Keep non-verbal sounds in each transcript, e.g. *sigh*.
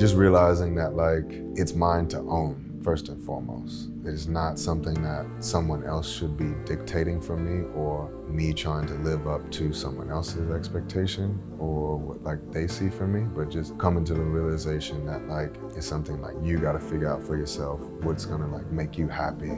just realizing that like it's mine to own first and foremost. It is not something that someone else should be dictating for me or me trying to live up to someone else's expectation or what like they see from me, but just coming to the realization that like it's something like you got to figure out for yourself what's to like make you happy.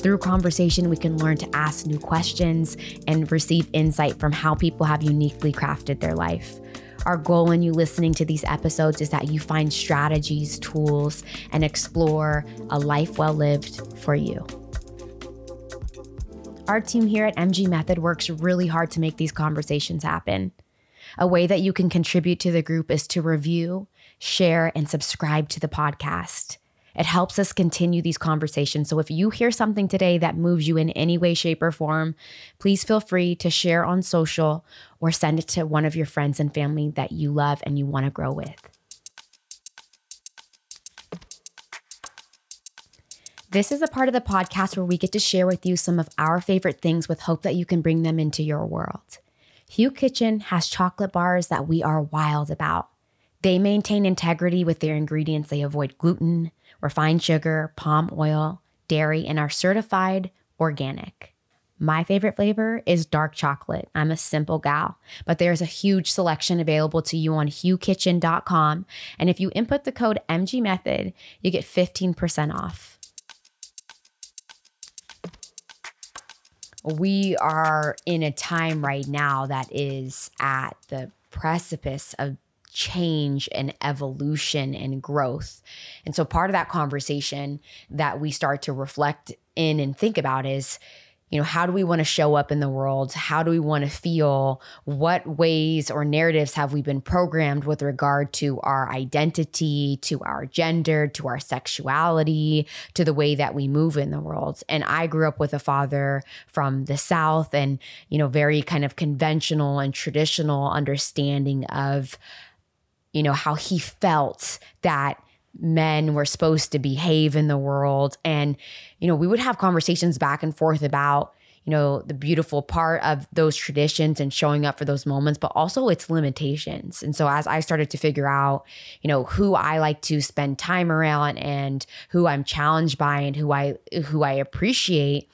Through conversation, we can learn to ask new questions and receive insight from how people have uniquely crafted their life. Our goal in you listening to these episodes is that you find strategies, tools, and explore a life well lived for you. Our team here at MG Method works really hard to make these conversations happen. A way that you can contribute to the group is to review, share, and subscribe to the podcast. It helps us continue these conversations. So if you hear something today that moves you in any way, shape, or form, please feel free to share on social or send it to one of your friends and family that you love and you want to grow with. This is a part of the podcast where we get to share with you some of our favorite things with hope that you can bring them into your world. Hu Kitchen has chocolate bars that we are wild about. They maintain integrity with their ingredients. They avoid gluten, refined sugar, palm oil, dairy, and are certified organic. My favorite flavor is dark chocolate. I'm a simple gal, but there's a huge selection available to you on hukitchen.com. And if you input the code MGMethod, you get 15% off. We are in a time right now that is at the precipice of change and evolution and growth. And so part of that conversation that we start to reflect in and think about is you know, how do we want to show up in the world? How do we want to feel? What ways or narratives have we been programmed with regard to our identity, to our gender, to our sexuality, to the way that we move in the world? And I grew up with a father from the South and, you know, very kind of conventional and traditional understanding of you know, how he felt that men were supposed to behave in the world. And, you know, we would have conversations back and forth about, you know, the beautiful part of those traditions and showing up for those moments, but also its limitations. And so as I started to figure out, you know, who I like to spend time around and who I'm challenged by and who I who I appreciate,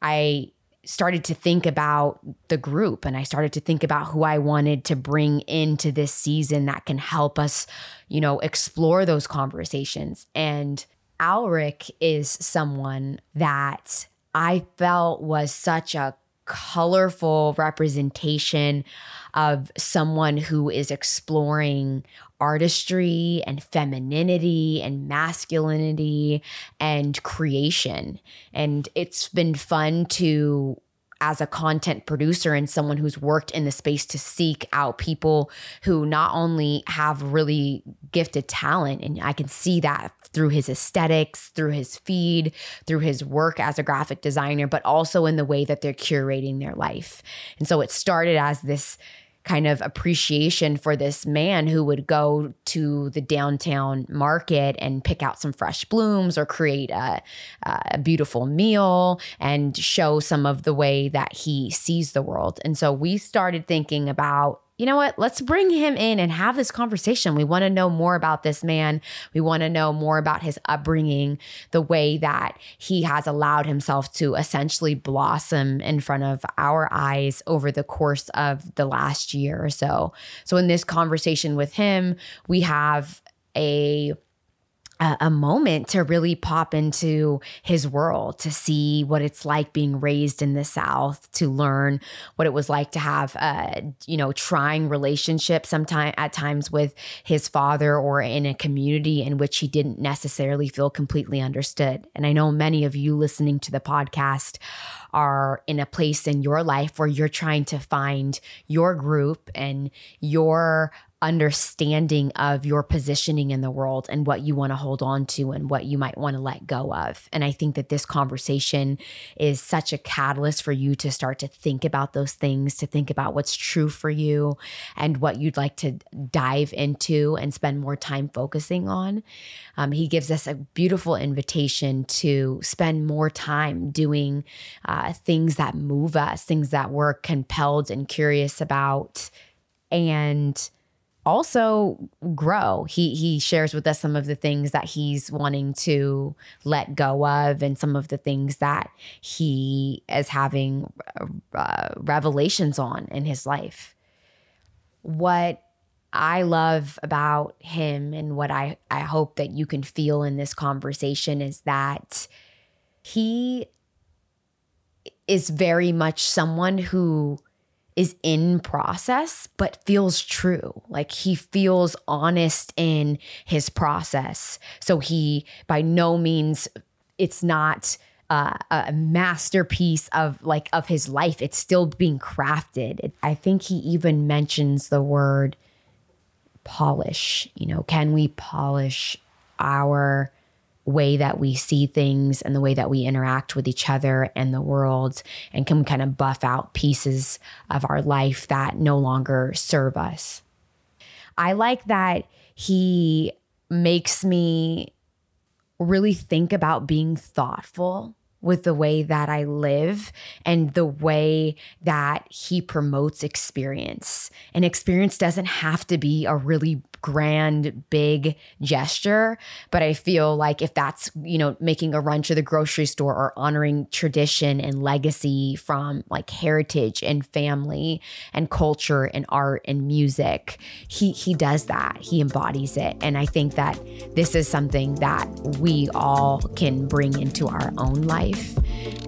I started to think about the group and I started to think about who I wanted to bring into this season that can help us, you know, explore those conversations. And Alric is someone that I felt was such a colorful representation of someone who is exploring artistry and femininity and masculinity and creation. And it's been fun to as a content producer and someone who's worked in the space to seek out people who not only have really gifted talent, and I can see that through his aesthetics, through his feed, through his work as a graphic designer, but also in the way that they're curating their life. And so it started as this kind of appreciation for this man who would go to the downtown market and pick out some fresh blooms or create a, a, beautiful meal and show some of the way that he sees the world. And so we started thinking about you know what? Let's bring him in and have this conversation. We want to know more about this man. We want to know more about his upbringing, the way that he has allowed himself to essentially blossom in front of our eyes over the course of the last year or so. So, in this conversation with him, we have a a, a moment to really pop into his world, to see what it's like being raised in the South, to learn what it was like to have, a you know, trying relationship sometime at times with his father or in a community in which he didn't necessarily feel completely understood. And I know many of you listening to the podcast are in a place in your life where you're trying to find your group and your understanding of your positioning in the world and what you want to hold on to and what you might want to let go of. And I think that this conversation is such a catalyst for you to start to think about those things, to think about what's true for you and what you'd like to dive into and spend more time focusing on. Um, he gives us a beautiful invitation to spend more time doing uh, things that move us, things that we're compelled and curious about and also grow. He he shares with us some of the things that he's wanting to let go of and some of the things that he is having uh, revelations on in his life. What I love about him and what I I hope that you can feel in this conversation is that he is very much someone who is in process but feels true. Like he feels honest in his process. So he by no means it's not uh, a masterpiece of like of his life. It's still being crafted. I think he even mentions the word polish you know. Can we polish our way that we see things and the way that we interact with each other and the world and can kind of buff out pieces of our life that no longer serve us. I like that he makes me really think about being thoughtful with the way that I live and the way that he promotes experience. And experience doesn't have to be a really grand, big gesture. But I feel like if that's, you know, making a run to the grocery store or honoring tradition and legacy from like heritage and family and culture and art and music, he he does that. He embodies it. And I think that this is something that we all can bring into our own life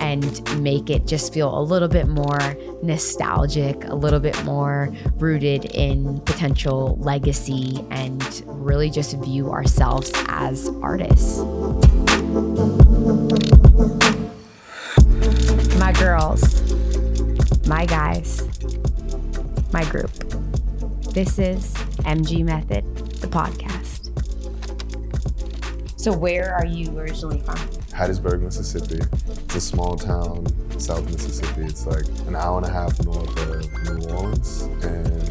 and make it just feel a little bit more nostalgic, a little bit more rooted in potential legacy and really just view ourselves as artists. My girls, my guys, my group. This is MG Method, the podcast. So, where are you originally from? Hattiesburg, Mississippi. It's a small town, South Mississippi. It's like an hour and a half north of New Orleans and an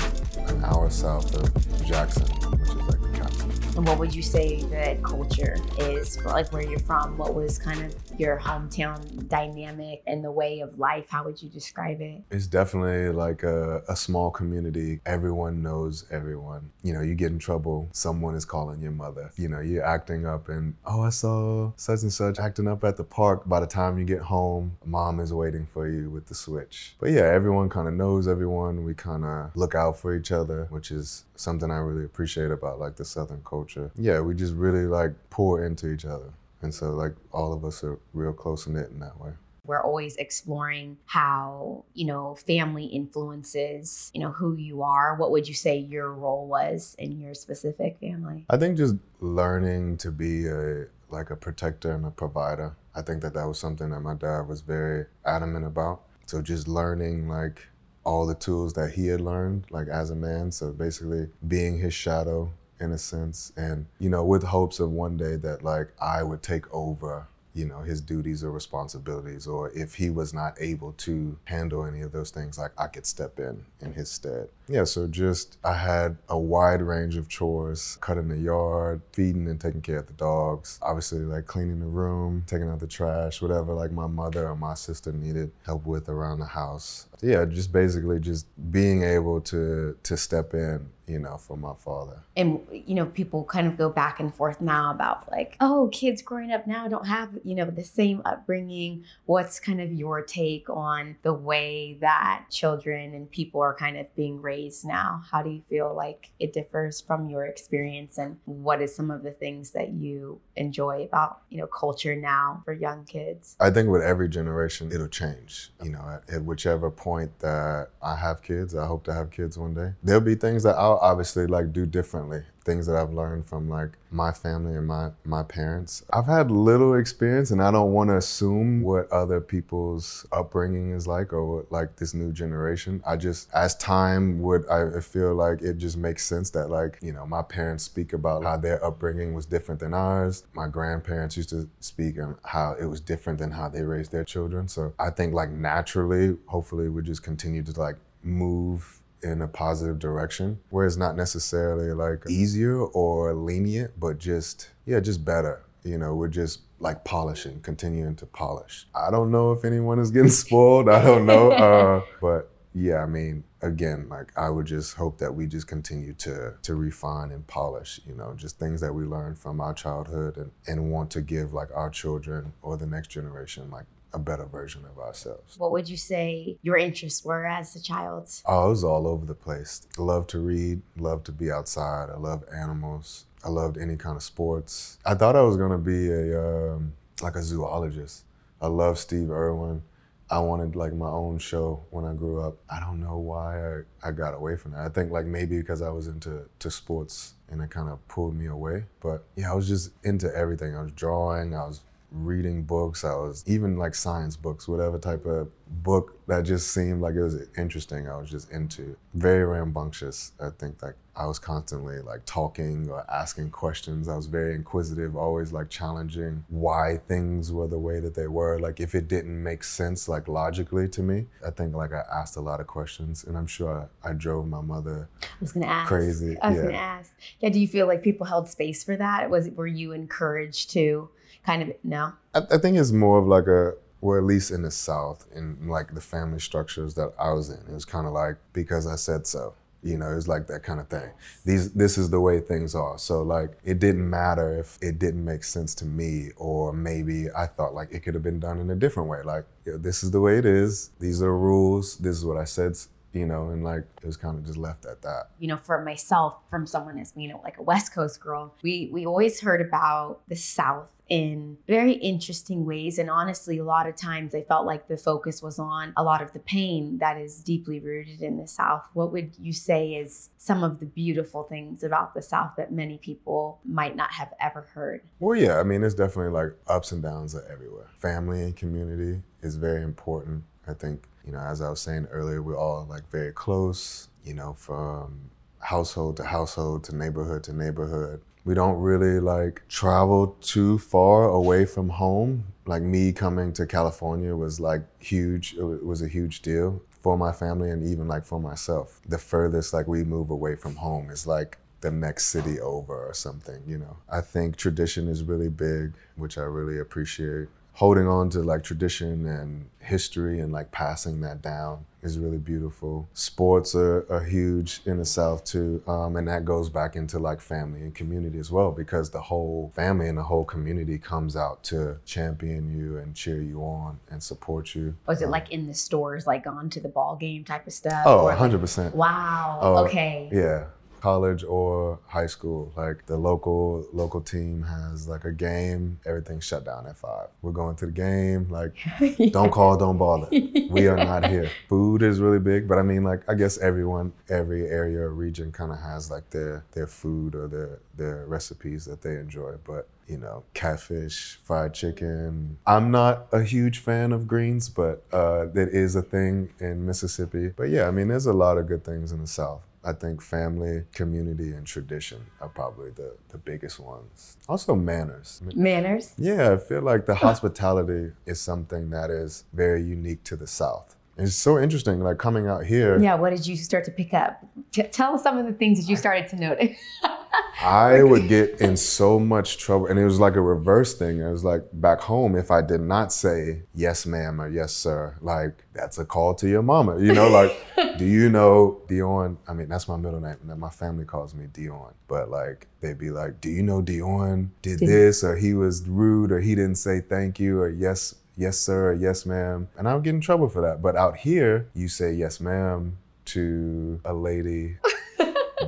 hour south of Jackson, which is like the capital. And what would you say the culture is like where you're from? What was kind of your hometown dynamic and the way of life? How would you describe it? It's definitely like a, a small community. Everyone knows everyone. You know, you get in trouble, someone is calling your mother. You know, you're acting up and, oh, I saw such and such acting up at the park. By the time you get home, mom is waiting for you with the switch. But yeah, everyone kind of knows everyone. We kind of look out for each other, which is something I really appreciate about like the Southern culture. Yeah, we just really like pour into each other. And so, like, all of us are real close knit in that way. We're always exploring how, you know, family influences, you know, who you are. What would you say your role was in your specific family? I think just learning to be a like a protector and a provider. I think that that was something that my dad was very adamant about. So just learning like all the tools that he had learned like as a man. So basically being his shadow in a sense. And you know with hopes of one day that like i would take over you know his duties or responsibilities or if he was not able to handle any of those things like i could step in in his stead. Yeah so just i had a wide range of chores cutting the yard feeding and taking care of the dogs obviously like cleaning the room taking out the trash whatever like my mother or my sister needed help with around the house yeah just basically just being able to to step in you know, for my father. And, you know, people kind of go back and forth now about like, oh, kids growing up now don't have, you know, the same upbringing. What's kind of your take on the way that children and people are kind of being raised now? How do you feel like it differs from your experience? And what is some of the things that you enjoy about, you know, culture now for young kids? I think with every generation, it'll change. You know, at, at whichever point that I have kids, I hope to have kids one day, there'll be things that I'll obviously like do differently. Things that I've learned from like my family and my my parents. I've had little experience, and I don't want to assume what other people's upbringing is like or what like this new generation. I just, as time would, I feel like it just makes sense that like you know my parents speak about how their upbringing was different than ours. My grandparents used to speak on how it was different than how they raised their children. So I think like naturally, hopefully, we just continue to like move in a positive direction where it's not necessarily like easier or lenient, but just, yeah, just better. You know, we're just like polishing, continuing to polish. I don't know if anyone is getting spoiled. I don't know. *laughs* Uh, but yeah, I mean, again, like I would just hope that we just continue to to refine and polish, you know, just things that we learned from our childhood and, and want to give like our children or the next generation like a better version of ourselves. What would you say your interests were as a child? Oh, it was all over the place. Love to read, love to be outside. I love animals. I loved any kind of sports. I thought I was gonna be a um, like a zoologist. I love Steve Irwin. I wanted like my own show when I grew up. I don't know why I, I got away from that. I think like maybe because I was into to sports and it kind of pulled me away. But yeah, I was just into everything. I was drawing, I was reading books. I was even like science books, whatever type of book that just seemed like it was interesting. I was just into. Very rambunctious. I think like I was constantly like talking or asking questions. I was very inquisitive, always like challenging why things were the way that they were. Like if it didn't make sense like logically to me, I think like I asked a lot of questions, and I'm sure I, I drove my mother. I was gonna ask. Crazy. I was yeah. gonna ask. Yeah. Do you feel like people held space for that? Was were you encouraged to kind of no? I, I think it's more of like a well, at least in the South, in like the family structures that I was in, it was kind of like because I said so. You know, it was like that kind of thing. These, this is the way things are. So like, it didn't matter if it didn't make sense to me, or maybe I thought like it could have been done in a different way. Like, you know, this is the way it is. These are rules. This is what I said. You know, and like it was kind of just left at that. You know, for myself, from someone as you know, like a West Coast girl, we we always heard about the South in very interesting ways. And honestly, a lot of times I felt like the focus was on a lot of the pain that is deeply rooted in the South. What would you say is some of the beautiful things about the South that many people might not have ever heard? Well, yeah, I mean, it's definitely like ups and downs are everywhere. Family and community is very important. I think, you know, as I was saying earlier, we're all like very close, you know, from household to household to neighborhood to neighborhood we don't really like travel too far away from home. Like me coming to California was like huge. It was a huge deal for my family and even like for myself. The furthest like we move away from home is like the next city over or something, you know. I think tradition is really big, which I really appreciate holding on to like tradition and history and like passing that down is really beautiful. Sports are, are huge in the South too. Um, and that goes back into like family and community as well because the whole family and the whole community comes out to champion you and cheer you on and support you. Was it um, like in the stores, like on to the ball game type of stuff? Oh, 100%. wow. Uh, okay. Yeah college or high school. Like the local local team has like a game, everything's shut down at five. We're going to the game. Like, yeah. *laughs* don't call, don't bother. We are not here. *laughs* Food is really big, but I mean, like I guess everyone, every area or region kind of has like their their food or their their recipes that they enjoy. But you know, catfish, fried chicken. I'm not a huge fan of greens, but uh, that is a thing in Mississippi. But yeah, I mean, there's a lot of good things in the South. I think family, community, and tradition are probably the, the biggest ones. Also, manners. Manners? Yeah, I feel like the hospitality is something that is very unique to the South. It's so interesting, like coming out here. Yeah, what did you start to pick up? T- tell us some of the things that you started to notice. *laughs* I would get in so much trouble. And it was like a reverse thing. It was like back home, if I did not say yes, ma'am, or yes, sir, like that's a call to your mama. You know, like, *laughs* do you know Dion? I mean, that's my middle name. My family calls me Dion. But like, they'd be like, do you know Dion did this, or he was rude, or he didn't say thank you, or yes, yes, sir, or yes, ma'am. And I would get in trouble for that. But out here, you say yes, ma'am to a lady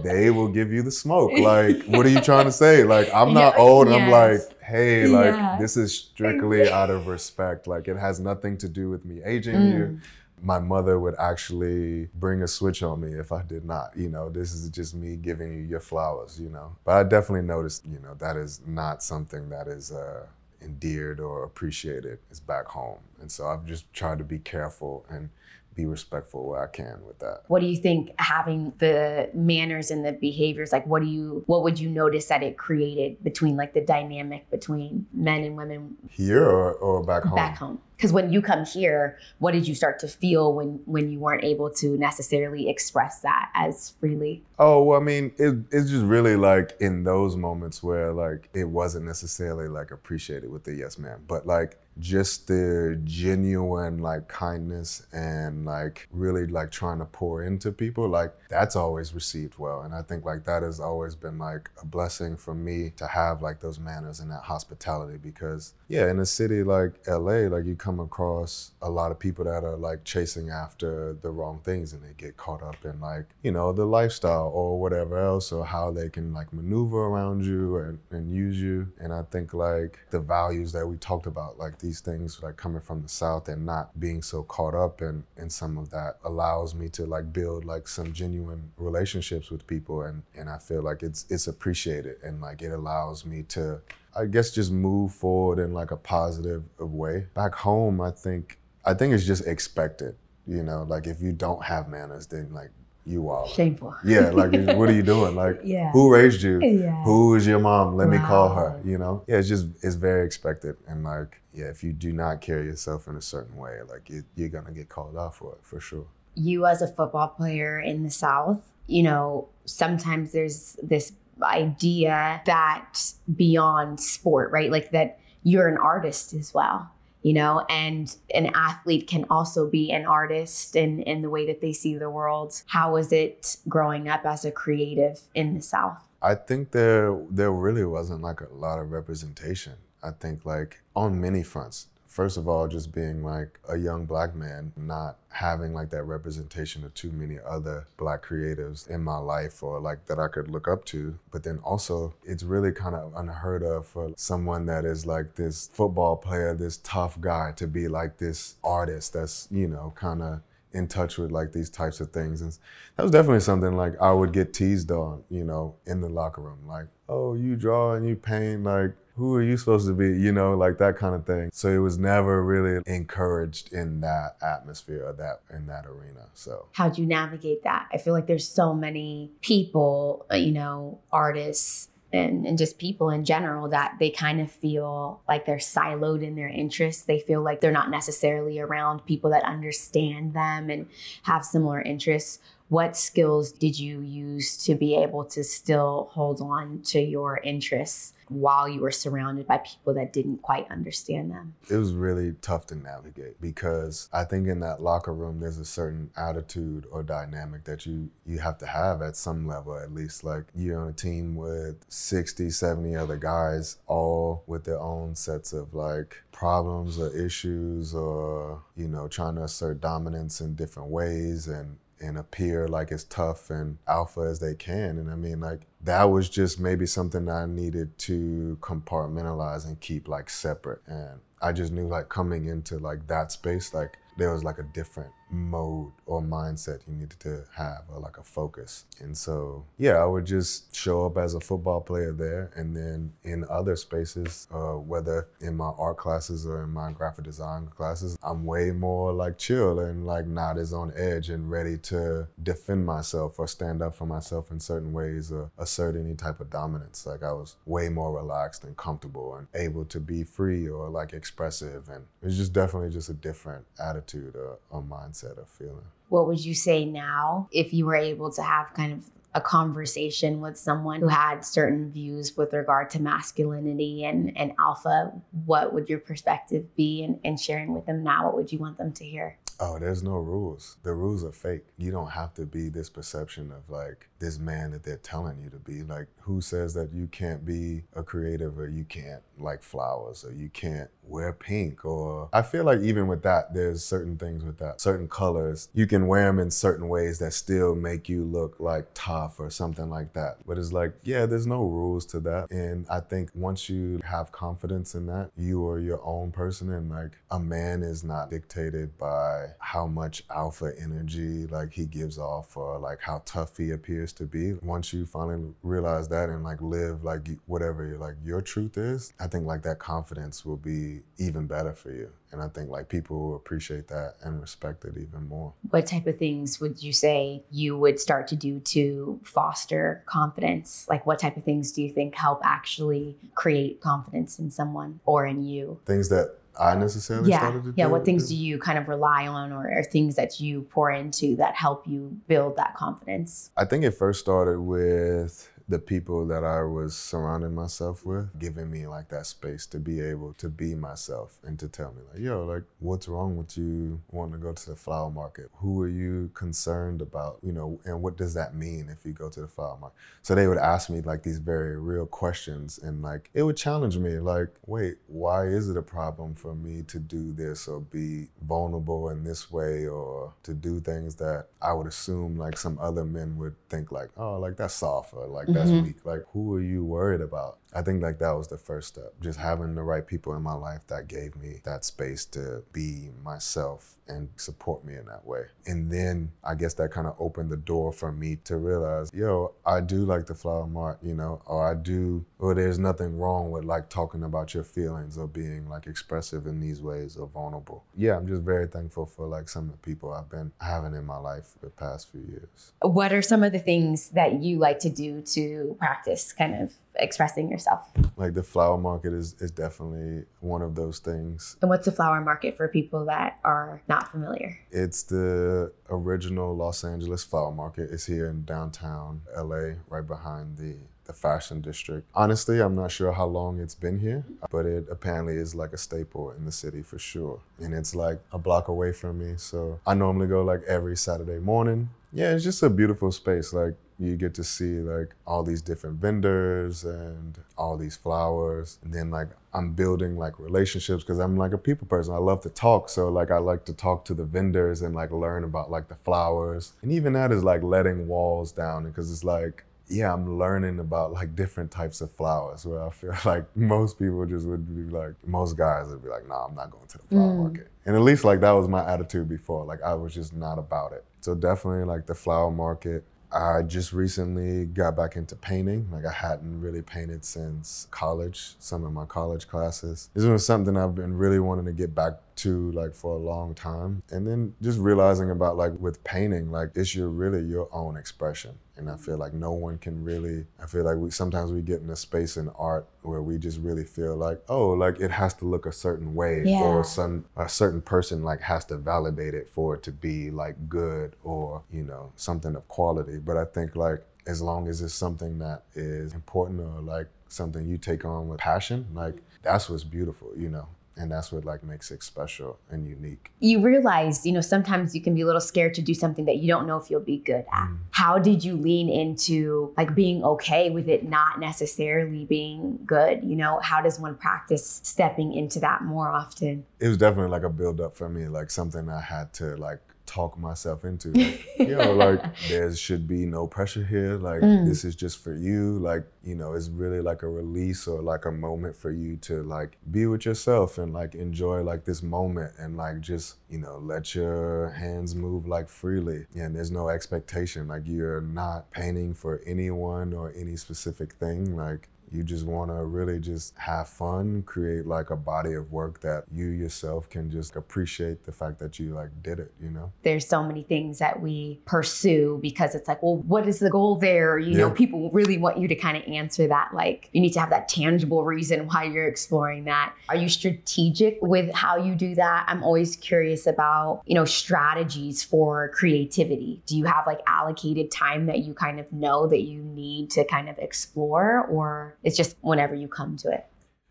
they will give you the smoke. *laughs* Like, what are you trying to say? Like, I'm not yeah, old. Yes. I'm like, hey, like, yeah. this is strictly out of respect. Like, it has nothing to do with me aging mm. you. My mother would actually bring a switch on me if I did not. You know, this is just me giving you your flowers, you know. But I definitely noticed, you know, that is not something that is uh, endeared or appreciated. It's back home. And so I've just tried to be careful and be respectful where I can with that. What do you think having the manners and the behaviors like what do you what would you notice that it created between like the dynamic between men and women here or, or back home? Back home because when you come here what did you start to feel when when you weren't able to necessarily express that as freely oh well i mean it, it's just really like in those moments where like it wasn't necessarily like appreciated with the yes man but like just the genuine like kindness and like really like trying to pour into people, like that's always received well. And I think like that has always been like a blessing for me to have like those manners and that hospitality because yeah, in a city like LA, like you come across a lot of people that are like chasing after the wrong things and they get caught up in like, you know, the lifestyle or whatever else or how they can like maneuver around you and, and use you. And I think like the values that we talked about, like these things like coming from the South and not being so caught up in, in some of that allows me to like build like some genuine relationships with people and, and I feel like it's it's appreciated and like it allows me to I guess just move forward in like a positive way. Back home, I think I think it's just expected. You know, like if you don't have manners, then like you are shameful. Yeah, like what are you doing? *laughs* Like yeah. who raised you? Yeah. Who is your mom? Let wow. me call her. You know? Yeah, it's just it's very expected. And like, yeah, if you do not carry yourself in a certain way, like you, you're gonna get called out for it for sure. You as a football player in the South, you know, sometimes there's this idea that beyond sport, right? Like that you're an artist as well, you know, and an athlete can also be an artist in, in the way that they see the world. How was it growing up as a creative in the South? I think there there really wasn't like a lot of representation. I think like on many fronts first of all, just being like a young black man, not having like that representation of too many other black creatives in my life or like that I could look up to. But then also, it's really kind of unheard of for someone that is like this football player, this tough guy, to be like this artist that's, you know, kind of in touch with like these types of things. And that was definitely something like I would get teased on, you know, in the locker room. Like, oh, you draw and you paint, like, who are you supposed to be? You know, like that kind of thing. So it was never really encouraged in that atmosphere or that in that arena. So how'd you navigate that? I feel like there's so many people, uh, you know, artists and, and just people in general that they kind of feel like they're siloed in their interests. They feel like they're not necessarily around people that understand them and have similar interests what skills did you use to be able to still hold on to your interests while you were surrounded by people that didn't quite understand them? It was really tough to navigate because I think in that locker room there's a certain attitude or dynamic that you you have to have at some level at least like you're on a team with 60, 70 other guys all with their own sets of like problems or issues or you know trying to assert dominance in different ways and and appear like as tough and alpha as they can. And I mean, like, that was just maybe something I needed to compartmentalize and keep like separate. And I just knew like coming into like that space, like, there was like a different mode or mindset you needed to have or like a focus. And so, yeah, I would just show up as a football player there. And then in other spaces, uh, whether in my art classes or in my graphic design classes, I'm way more like chill and like not as on edge and ready to defend myself or stand up for myself in certain ways or assert any type of dominance. Like I was way more relaxed and comfortable and able to be free or like expressive. And it's just definitely just a different attitude or, or mindset mindset of feeling. What would you say now if you were able to have kind of a conversation with someone who had certain views with regard to masculinity and, and alpha, what would your perspective be? And, and sharing with them now, what would you want them to hear? Oh, there's no rules. The rules are fake. You don't have to be this perception of like this man that they're telling you to be. Like, who says that you can't be a creative or you can't like flowers or you can't wear pink? Or I feel like even with that, there's certain things with that, certain colors. You can wear them in certain ways that still make you look like tough or something like that. But it's like, yeah, there's no rules to that. And I think once you have confidence in that, you are your own person. And like a man is not dictated by how much alpha energy like he gives off or like how tough he appears to be. Once you finally realize that and like live like whatever like your truth is, I think like that confidence will be even better for you. And I think like people will appreciate that and respect it even more. What type of things would you say you would start to do to foster confidence? Like what type of things do you think help actually create confidence in someone or in you? Things that I necessarily yeah. started to do. yeah. What things do you kind of rely on or, or things that you pour into that help you build that confidence? I think it first started with the people that I was surrounding myself with, giving me like that space to be able to be myself and to tell me like, yo, like what's wrong with you wanting to go to the flower market? Who are you concerned about? You know, and what does that mean if you go to the flower market? So they would ask me like these very real questions and like it would challenge me like, wait, why is it a problem for me to do this or be vulnerable in this way or to do things that I would assume like some other men would think like, oh, like that's soft or like mm-hmm. weak. Like who are you worried about? I think like that was the first step. Just having the right people in my life that gave me that space to be myself and support me in that way. And then I guess that kind of opened the door for me to realize, yo, I do like the flower mart, you know, or I do, or there's nothing wrong with like talking about your feelings or being like expressive in these ways or vulnerable. Yeah, I'm just very thankful for like some of the people I've been having in my life the past few years. What are some of the things that you like to do to practice kind of expressing yourself? Like the flower market is, is definitely one of those things. And what's the flower market for people that are not familiar? It's the original Los Angeles flower market. It's here in downtown LA, right behind the the fashion district. Honestly, I'm not sure how long it's been here, but it apparently is like a staple in the city for sure. And it's like a block away from me. So I normally go like every Saturday morning. Yeah, it's just a beautiful space. Like you get to see like all these different vendors and all these flowers. And then like i'm building like relationships because i'm like a people person. I love to talk. So like i like to talk to the vendors and like learn about like the flowers. And even that is like letting walls down because it's like yeah i'm learning about like different types of flowers where i feel *laughs* like most people just would be like most guys would be like nah i'm not going to the flower mm. market. And at least like that was my attitude before. Like i was just not about it. So definitely like the flower market I just recently got back into painting. Like I hadn't really painted since college, some of my college classes. This was something I've been really wanting to get back to like for a long time. And then just realizing about like with painting, like it's your really your own expression. And I feel like no one can really I feel like we sometimes we get in a space in art where we just really feel like, oh, like it has to look a certain way yeah. or some a certain person like has to validate it for it to be like good or, you know, something of quality. But I think like as long as it's something that is important or like something you take on with passion, like that's what's beautiful, you know and that's what like makes it special and unique. You realize you know sometimes you can be a little scared to do something that you don't know if you'll be good at. Mm. how did you lean into like being okay with it not necessarily being good? You know how does one practice stepping into that more often? It was definitely like a build up for me like something i had to like talk myself into. Like, you know, like *laughs* there should be no pressure here. Like mm. this is just for you. Like, you know, it's really like a release or like a moment for you to like be with yourself and like enjoy like this moment and like just, you know, let your hands move like freely. And there's no expectation. Like you're not painting for anyone or any specific thing. Like you just want to really just have fun, create like a body of work that you yourself can just appreciate the fact that you like did it, you know? There's so many things that we pursue because it's like, well, what is the goal there? You yeah. know, people really want you to kind of answer that. Like, you need to have that tangible reason why you're exploring that. Are you strategic with how you do that? I'm always curious about, you know, strategies for creativity. Do you have like allocated time that you kind of know that you need to kind of explore or it's just whenever you come to it.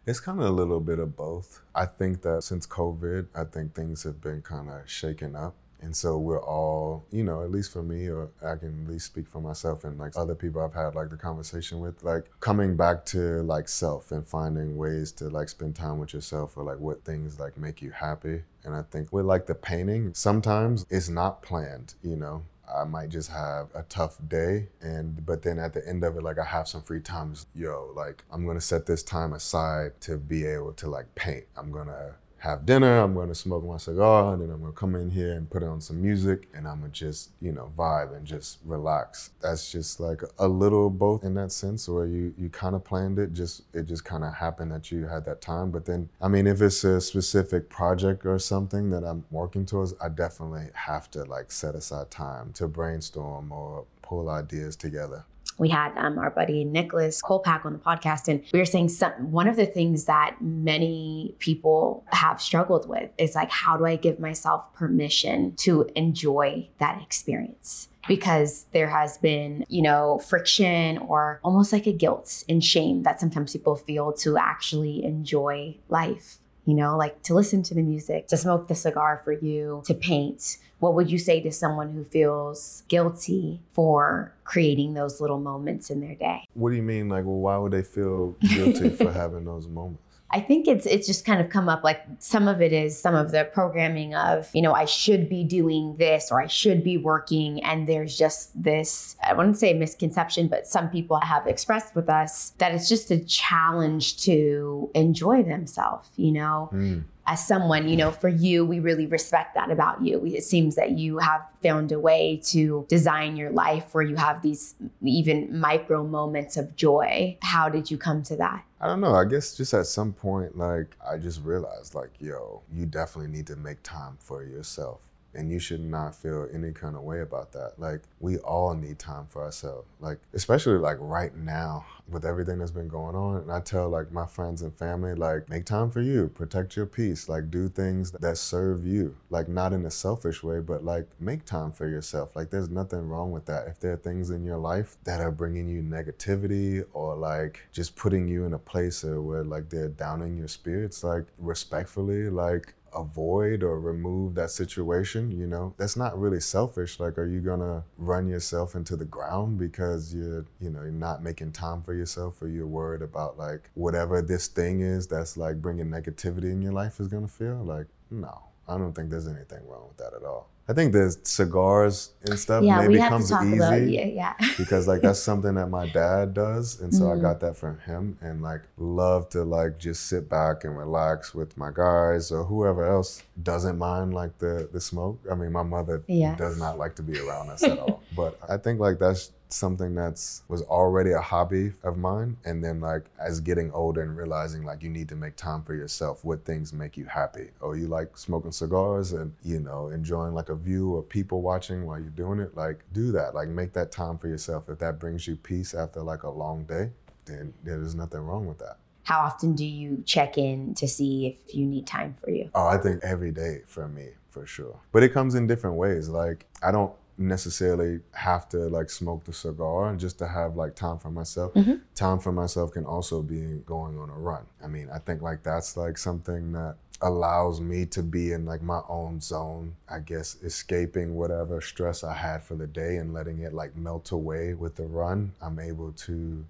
It's kind of a little bit of both. I think that since COVID, I think things have been kind of shaken up. And so we're all, you know, at least for me, or I can at least speak for myself and like other people I've had like the conversation with, like coming back to like self and finding ways to like spend time with yourself or like what things like make you happy. And I think with like the painting, sometimes it's not planned, you know. I might just have a tough day and but then at the end of it like I have some free time. Yo like I'm going to set this time aside to be able to like paint. I'm going to have dinner, I'm to smoke my cigar, and then I'm to come in here and put on some music, and I'm to just, you know, vibe and just relax. That's just like a little both in that sense, where you you kind of planned it, just it just kind of happened that you had that time. But then, I mean, if it's a specific project or something that I'm working towards, I definitely have to like set aside time to brainstorm or pull ideas together. We had um, our buddy Nicholas Kolpak on the podcast, and we were saying some, one of the things that many people have struggled with is like, how do I give myself permission to enjoy that experience? because there has been, you know, friction or almost like a guilt and shame that sometimes people feel to actually enjoy life. You know, like to listen to the music, to smoke the cigar for you, to paint. What would you say to someone who feels guilty for creating those little moments in their day? What do you mean? Like, well, why would they feel guilty *laughs* for having those moments? I think it's it's just kind of come up like some of it is some of the programming of, you know, I should be doing this or I should be working and there's just this I wouldn't say misconception, but some people have expressed with us that it's just a challenge to enjoy themselves, you know. Mm as someone, you know, for you, we really respect that about you. It seems that you have found a way to design your life where you have these even micro moments of joy. How did you come to that? I don't know. I guess just at some point, like, I just realized, like, yo, you definitely need to make time for yourself and you should not feel any kind of way about that. Like we all need time for ourselves. Like especially like right now with everything that's been going on. And I tell like my friends and family like make time for you, protect your peace, like do things that serve you. Like not in a selfish way, but like make time for yourself. Like there's nothing wrong with that. If there are things in your life that are bringing you negativity or like just putting you in a place where like they're downing your spirits, like respectfully, like avoid or remove that situation, you know, that's not really selfish. Like, are you gonna run yourself into the ground because you're, you know, you're not making time for yourself or you're worried about like whatever this thing is that's like bringing negativity in your life is gonna feel? Like, no, I don't think there's anything wrong with that at all. I think the cigars and stuff yeah, maybe comes easy. About, yeah, yeah. *laughs* because like that's something that my dad does, and so mm. I got Mm-hmm. that from him, and like love to like just sit back and relax with my guys or whoever else doesn't mind like the the smoke. I mean, my mother yes. does not like to be around us at all, *laughs* but I think like that's something that's was already a hobby of mine and then like as getting older and realizing like you need to make time for yourself what things make you happy? Or you like smoking cigars and you know enjoying like a view or people watching while you're doing it? Like do that. Like make that time for yourself. If that brings you peace after like a long day then there's nothing wrong with that. How often do you check in to see if you need time for you? Oh i think every day for me for sure. But it comes in different ways. Like i don't necessarily have to like smoke the cigar and just to have like time for myself. Mm-hmm. Time for myself can also be going on a run. I mean, I think like that's like something that allows me to be in like my own zone, I guess, escaping whatever stress I had for the day and letting it like melt away with the run. I'm able to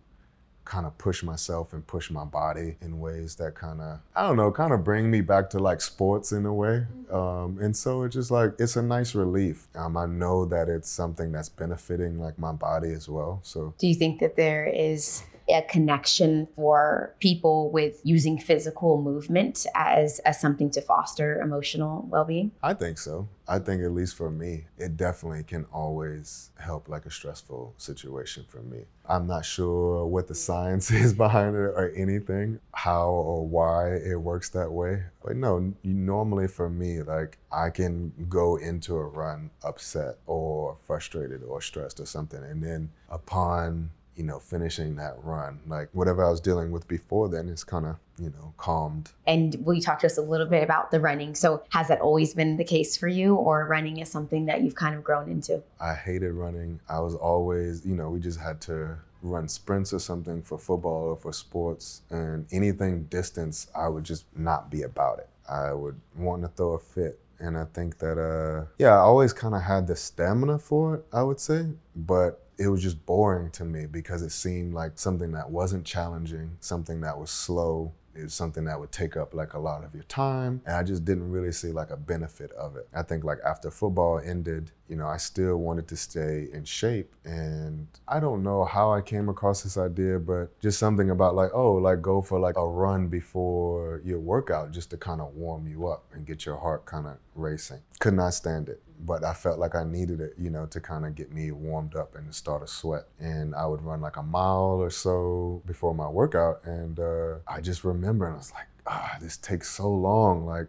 kind of push myself and push my body in ways that kind of I don't know, kind of bring me back to like sports in a way. Um, and so it's just like it's a nice relief. Um, I know that it's something that's benefiting like my body as well. So do you think that there is a connection for people with using physical movement as as something to foster emotional well-being? I think so. I think at least for me, it definitely can always help like a stressful situation for me. I'm not sure what the science *laughs* is behind it or anything, how or why it works that way. But no, normally for me, like I can go into a run upset or frustrated or stressed or something. And then upon you know, finishing that run. Like whatever I was dealing with before then is kind of, you know, calmed. And will you talk to us a little bit about the running? So has that always been the case for you or running is something that you've kind of grown into? I hated running. I was always, you know, we just had to run sprints or something for football or for sports and anything distance, I would just not be about it. I would want to throw a fit. And I think that, uh, yeah, I always kind of had the stamina for it, I would say. But it was just boring to me because it seemed like something that wasn't challenging, something that was slow. Was something that would take up like a lot of your time. And I just didn't really see like a benefit of it. I think like after football ended, you know, I still wanted to stay in shape. And I don't know how I came across this idea, but just something about like, oh, like go for like a run before your workout just to kind of warm you up and get your heart kind of racing. Could not stand it but I felt like I needed it, you know, to kind of get me warmed up and start a sweat. And I would run like a mile or so before my workout, and uh, I just remember, and I was like, ah, this takes so long. Like,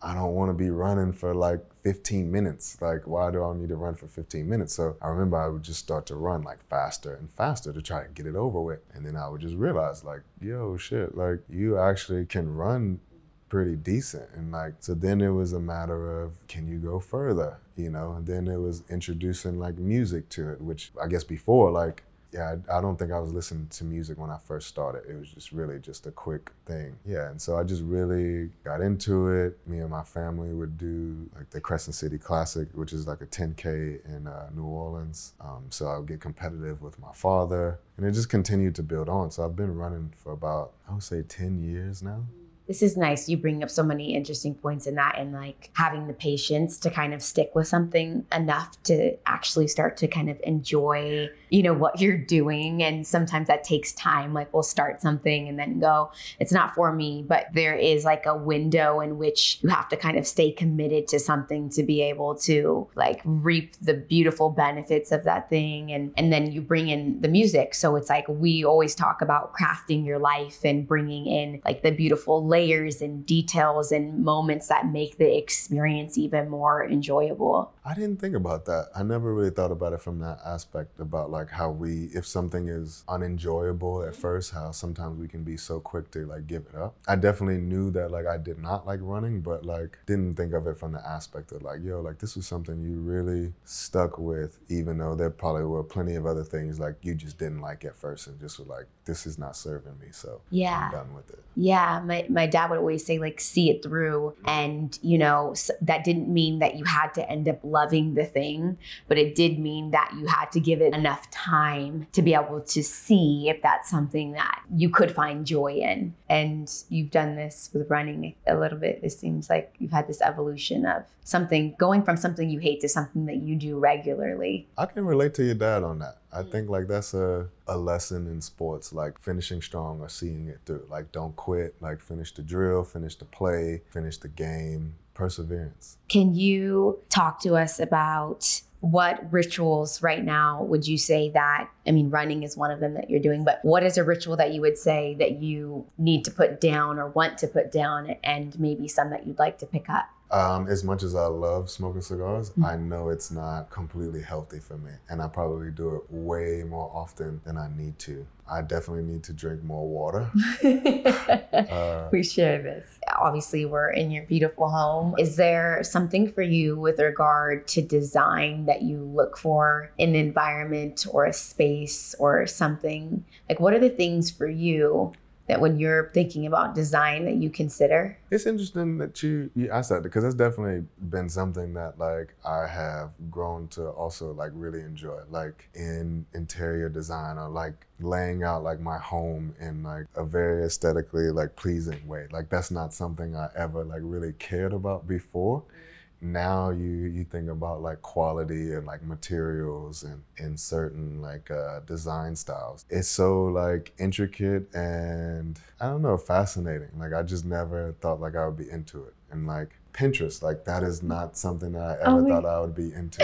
I don't want to be running for like 15 minutes. Like, why do I need to run for 15 minutes? So I remember I would just start to run like faster and faster to try and get it over with. And then I would just realize, like, yo, shit, like you actually can run pretty decent. And like, so then it was a matter of can you go further, you know? And then it was introducing like music to it, which I guess before, like, yeah, I, I, don't think I was listening to music when I first started. It was just really just a quick thing. Yeah, and so I just really got into it. Me and my family would do like the Crescent City Classic, which is like a 10K in uh, New Orleans. Um, so I would get competitive with my father, and it just continued to build on. So I've been running for about, I would say, 10 years now this is nice. You bring up so many interesting points in that, and like having the patience to kind of stick with something enough to actually start to kind of enjoy, you know, what you're doing. And sometimes that takes time. Like we'll start something and then go, it's not for me. But there is like a window in which you have to kind of stay committed to something to be able to like reap the beautiful benefits of that thing. And and then you bring in the music. So it's like we always talk about crafting your life and bringing in like the beautiful layers and details and moments that make the experience even more enjoyable. I didn't think about that. I never really thought about it from that aspect about like how we, if something is unenjoyable at mm-hmm. first, how sometimes we can be so quick to like give it up. I definitely knew that like I did not like running, but like didn't think of it from the aspect of like, yo, like this was something you really stuck with, even though there probably were plenty of other things like you just didn't like at first and just were like, this is not serving me. So yeah, I'm done with it. Yeah. My, my dad would always say like, see it through. And, you know, that didn't mean that you had to end up loving the thing, but it did mean that you had to give it enough time to be able to see if that's something that you could find joy in. And you've done this with running a little bit. It seems like you've had this evolution of something going from something you hate to something that you do regularly. I can relate to your dad on that. I mm. think like that's a, a lesson in sports, like finishing strong or seeing it through. Like don't quit, like finish the drill, finish the play, finish the game, perseverance. Can you talk to us about what rituals right now would you say that i mean running is one of them that you're doing but what is a ritual that you would say that you need to put down or want to put down and maybe some that you'd like to pick up um, as much as I love smoking cigars, mm-hmm. I know it's not completely healthy for me. And I probably do it way more often than I need to. I definitely need to drink more water. *laughs* uh, we share this. Obviously, we're in your beautiful home. Is there something for you with regard to design that you look for in an environment or a space or something? Like, what are the things for you that when you're thinking about design that you consider? It's interesting that you, you asked that because that's definitely been something that like I have grown to also like really enjoy, like in interior design or like laying out like my home in like a very aesthetically like pleasing way. Like that's not something I ever like really cared about before. Mm-hmm now you you think about like quality and like materials and in certain like uh, design styles it's so like intricate and i don't know fascinating like i just never thought like i would be into it and like Pinterest. Like that is not something that I ever oh thought I would be into.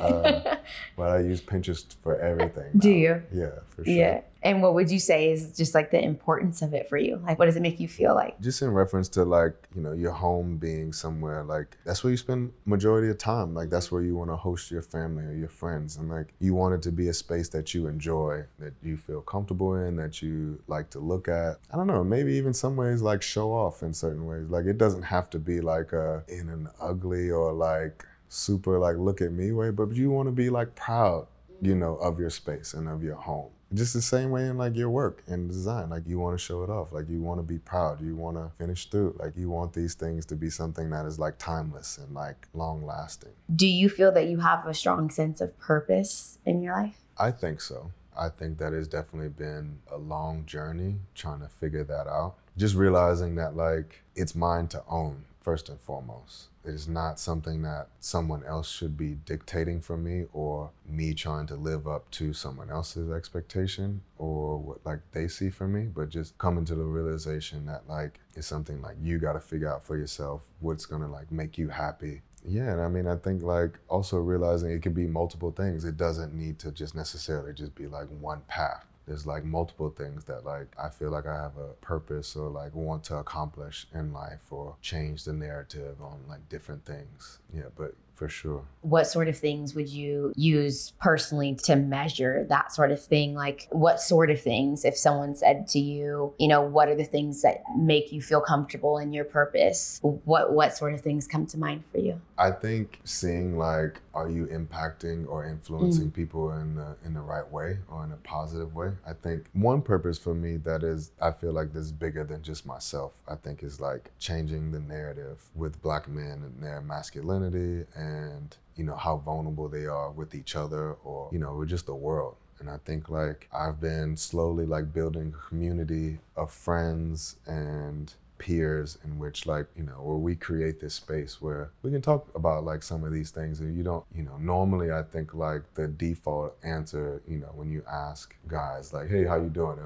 um, *laughs* but I use Pinterest for everything. Do you? Yeah, for sure. Yeah. And what would you say is just like the importance of it for you? Like, what does it make you feel like? Just in reference to like, you know, your home being somewhere like that's where you spend majority of time. Like that's where you want to host your family or your friends, and like you want it to be a space that you enjoy, that you feel comfortable in, that you like to look at. I don't know, maybe even some ways like show off in certain ways. Like it doesn't have to be like a in an ugly or like super like look at me way, but you want to be like proud, you know, of your space and of your home. Just the same way in like your work and design. Like you want to show it off. Like you want to be proud. You want to finish through. Like you want these things to be something that is like timeless and like long lasting. Do you feel that you have a strong sense of purpose in your life? I think so. I think that has definitely been a long journey trying to figure that out. Just realizing that like it's mine to own first and foremost. It is not something that someone else should be dictating for me or me trying to live up to someone else's expectation or what like they see for me, but just coming to the realization that like it's something like you got to figure out for yourself what's going to like make you happy. Yeah, and I mean I think like also realizing it can be multiple things. It doesn't need to just necessarily just be like one path there's like multiple things that like I feel like I have a purpose or like want to accomplish in life or change the narrative on like different things. Yeah, but for sure. What sort of things would you use personally to measure that sort of thing? Like, what sort of things, if someone said to you, you know, what are the things that make you feel comfortable in your purpose? What what sort of things come to mind for you? I think seeing like, are you impacting or influencing mm. people in the, in the right way or in a positive way? I think one purpose for me that is, I feel like this is bigger than just myself. I think is like changing the narrative with black men and their masculinity and and you know how vulnerable they are with each other or you know with just the world. And i think like i've been slowly like building a community of friends and peers in which like you know where we create this space where we can talk about like some of these things. And you don't you know normally i think like the default answer you know when you ask guys like hey how you doing?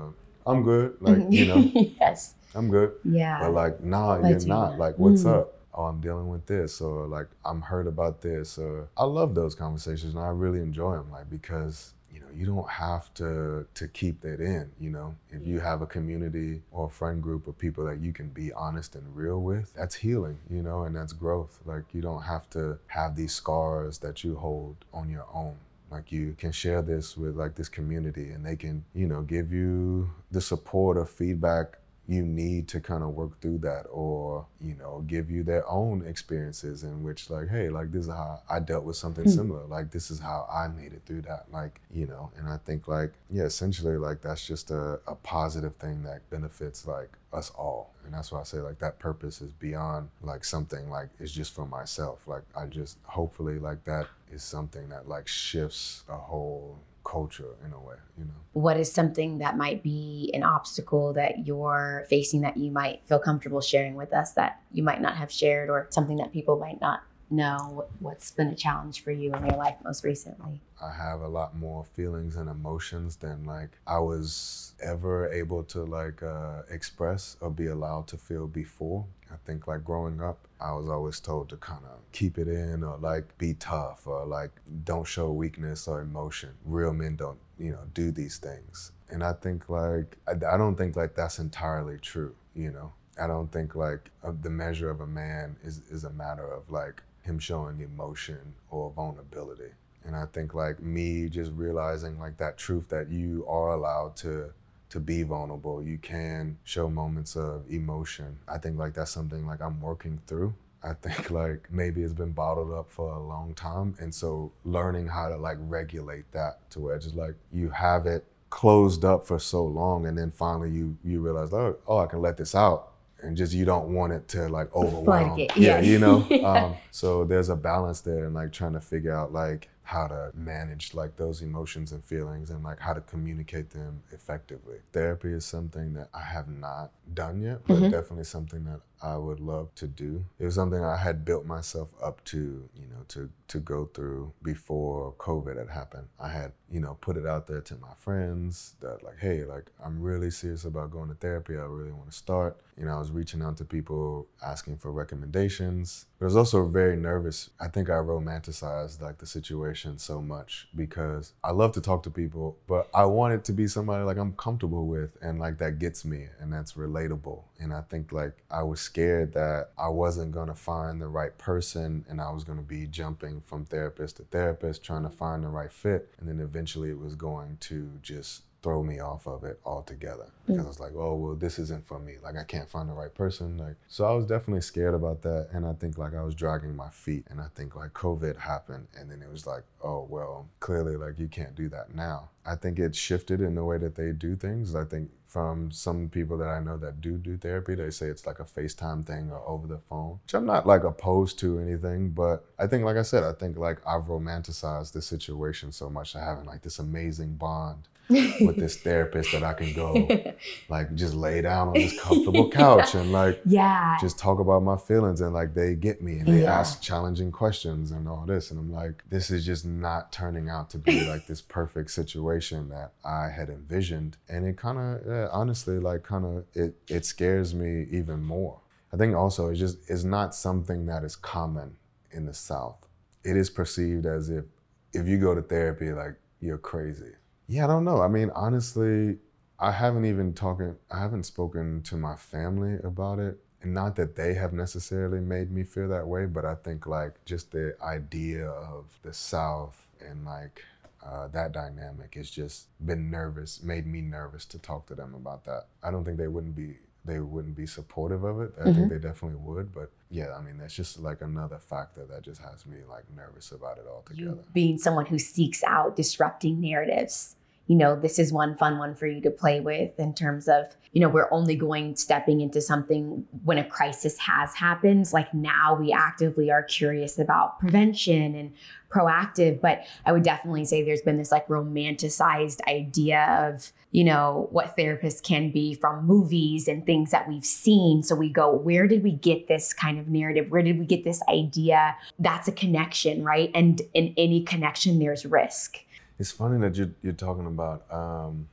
I'm good like you know? *laughs* Yes. I'm good. Yeah. But like nah you're not. like what's mm. up oh, I'm dealing with this, or like I'm hurt about this, or I love those conversations and I really enjoy them, like because you know you don't have to to keep that in. You know, if you have a community or a friend group of people that you can be honest and real with, that's healing. You know, and that's growth. Like you don't have to have these scars that you hold on your own like you can share this with like this community and they can you know give you the support or feedback you need to kind of work through that or you know give you their own experiences in which like hey like this is how i dealt with something mm. similar. Like this is how i made it through that. Like you know and i think like yeah essentially like that's just a, a positive thing that benefits like us all. And that's why i say like that purpose is beyond like something like it's just for myself. Like i just hopefully like that is something that like shifts a whole culture in a way, you know. What is something that might be an obstacle that you're facing that you might feel comfortable sharing with us that you might not have shared or something that people might not know what's been a challenge for you in your life most recently? I have a lot more feelings and emotions than like I was ever able to like uh, express or be allowed to feel before. I think like growing up, I was always told to kind of keep it in or like be tough or like don't show weakness or emotion. Real men don't, you know, do these things. And I think like, I, I don't think like that's entirely true, you know? I don't think like the measure of a man is, is a matter of like him showing emotion or vulnerability. And I think like me just realizing like that truth that you are allowed to to be vulnerable. You can show moments of emotion. I think like that's something like I'm working through. I think *laughs* like maybe it's been bottled up for a long time. And so learning how to like regulate that to where it's just like you have it closed up for so long and then finally you you realize, oh, oh I can let this out. And just you don't want it to like overwhelm. Like yeah. yeah, you know. *laughs* um, so there's a balance there and like trying to figure out like how to manage like those emotions and feelings and like how to communicate them effectively. Therapy is something that I have not done yet, but mm-hmm. definitely something that I would love to do. It was something I had built myself up to, you know, to to go through before COVID had happened. I had, you know, put it out there to my friends that like, hey, like I'm really serious about going to therapy. I really want to start. You know, I was reaching out to people asking for recommendations. But I was also very nervous. I think I romanticized like the situation so much because I love to talk to people, but I want it to be somebody like I'm comfortable with and like that gets me and that's relatable. And I think like I was scared that I wasn't going to find the right person and I was going to be jumping from therapist to therapist trying to find the right fit. And then eventually it was going to just throw me off of it altogether because mm. I was like, oh well, this isn't for me. Like I can't find the right person. Like so, I was definitely scared about that, and I think like I was dragging my feet. And I think like COVID happened, and then it was like, oh well, clearly like you can't do that now. I think it shifted in the way that they do things. I think from some people that I know that do do therapy, they say it's like a FaceTime thing or over the phone, which I'm not like opposed to anything, but I think, like I said, I think like I've romanticized the situation so much to having like this amazing bond with this therapist that I can go *laughs* like just lay down on this comfortable *laughs* couch and like yeah just talk about my feelings and like they get me and they yeah. ask challenging questions and all this and I'm like this is just not turning out to be like this perfect situation that I had envisioned and it kind of yeah, honestly like kind of it it scares me even more. I think also it's just it's not something that is common in the South. It is perceived as if if you go to therapy like you're crazy Yeah, I don't know. I mean, honestly, I haven't even talking. I haven't spoken to my family about it, and not that they have necessarily made me feel that way, but I think like just the idea of the South and like uh, that dynamic has just been nervous, made me nervous to talk to them about that. I don't think they wouldn't be they wouldn't be supportive of it. I mm-hmm. think they definitely would, but yeah, I mean that's just like another factor that just has me like nervous about it altogether. You being someone who seeks out disrupting narratives you know, this is one fun one for you to play with in terms of, you know, we're only going stepping into something when a crisis has happened. Like now we actively are curious about prevention and proactive. But I would definitely say there's been this like romanticized idea of, you know, what therapists can be from movies and things that we've seen. So we go, where did we get this kind of narrative? Where did we get this idea? That's a connection, right? And in any connection, there's risk. It's funny that you're, you're talking about, um,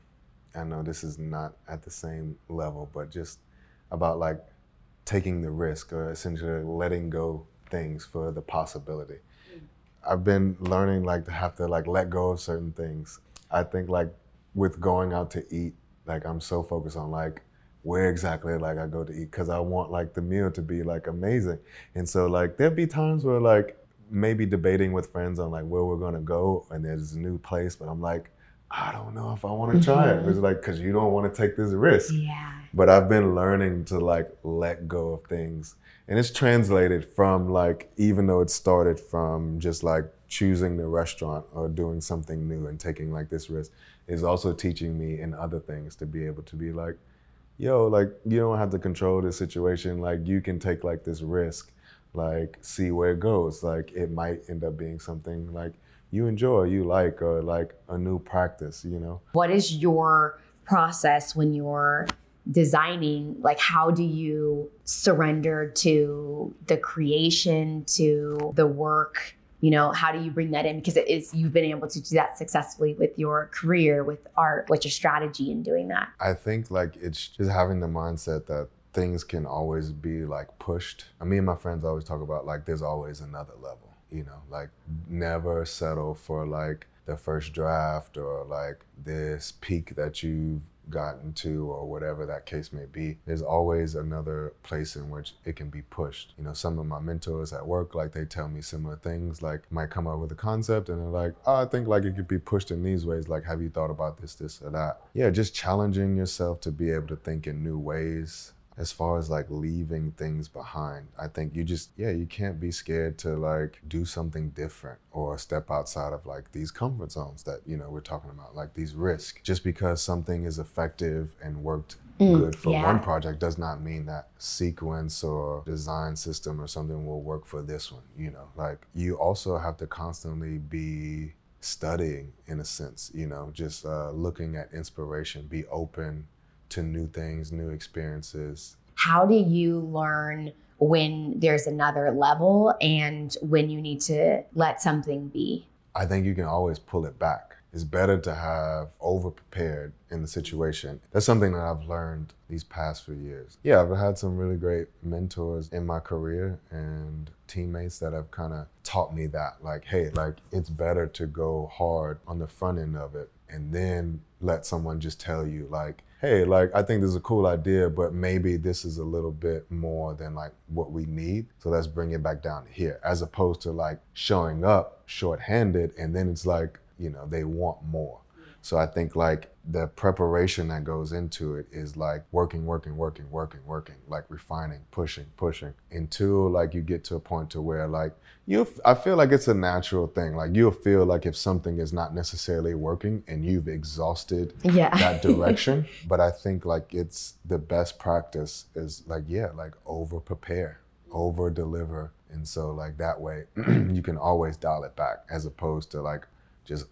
I know this is not at the same level, but just about like taking the risk or essentially letting go things for the possibility. Mm. I've been learning like to have to like let go of certain things. I think like with going out to eat, like I'm so focused on like where exactly like I go to eat because I want like the meal to be like amazing. And so like there'd be times where like maybe debating with friends on like where we're gonna go, and there's a new place, but I'm like, I don't know if I want to try mm-hmm. it. It's like because you don't want to take this risk. Yeah. But I've been learning to like let go of things, and it's translated from like even though it started from just like choosing the restaurant or doing something new and taking like this risk, is also teaching me in other things to be able to be like, yo, like you don't have to control the situation. Like you can take like this risk like see where it goes. Like it might end up being something like you enjoy, you like, or like a new practice, you know? What is your process when you're designing? Like, how do you surrender to the creation, to the work? You know, how do you bring that in? Because it is, you've been able to do that successfully with your career, with art. What's your strategy in doing that? I think like it's just having the mindset that things can always be like pushed. Me and my friends always talk about like there's always another level, you know, like never settle for like the first draft or like this peak that you've gotten to or whatever that case may be. There's always another place in which it can be pushed. You know some of my mentors at work like they tell me similar things like might come up with a concept and they're like oh i think like it could be pushed in these ways. Like have you thought about this this or that? Yeah just challenging yourself to be able to think in new ways as far as like leaving things behind. I think you just yeah you can't be scared to like do something different or step outside of like these comfort zones that you know we're talking about like these risks just because something is effective and worked mm, good for yeah. one project does not mean that sequence or design system or something will work for this one you know? Like you also have to constantly be studying in a sense you know? Just uh, looking at inspiration. Be open to new things, new experiences. How do you learn when there's another level and when you need to let something be? I think you can always pull it back. It's better to have over prepared in the situation. That's something that I've learned these past few years. Yeah, I've had some really great mentors in my career and teammates that have kind of taught me that like, hey, like it's better to go hard on the front end of it and then let someone just tell you like hey, like I think this is a cool idea, but maybe this is a little bit more than like what we need. So let's bring it back down here, as opposed to like showing up shorthanded and then it's like, you know, they want more. So I think like the preparation that goes into it is like working, working, working, working, working, like refining, pushing, pushing until like you get to a point to where like you, I feel like it's a natural thing. Like you'll feel like if something is not necessarily working and you've exhausted yeah. that *laughs* direction. but I think like it's the best practice is like, yeah, like over prepare, over deliver. And so like that way *clears throat* you can always dial it back as opposed to like just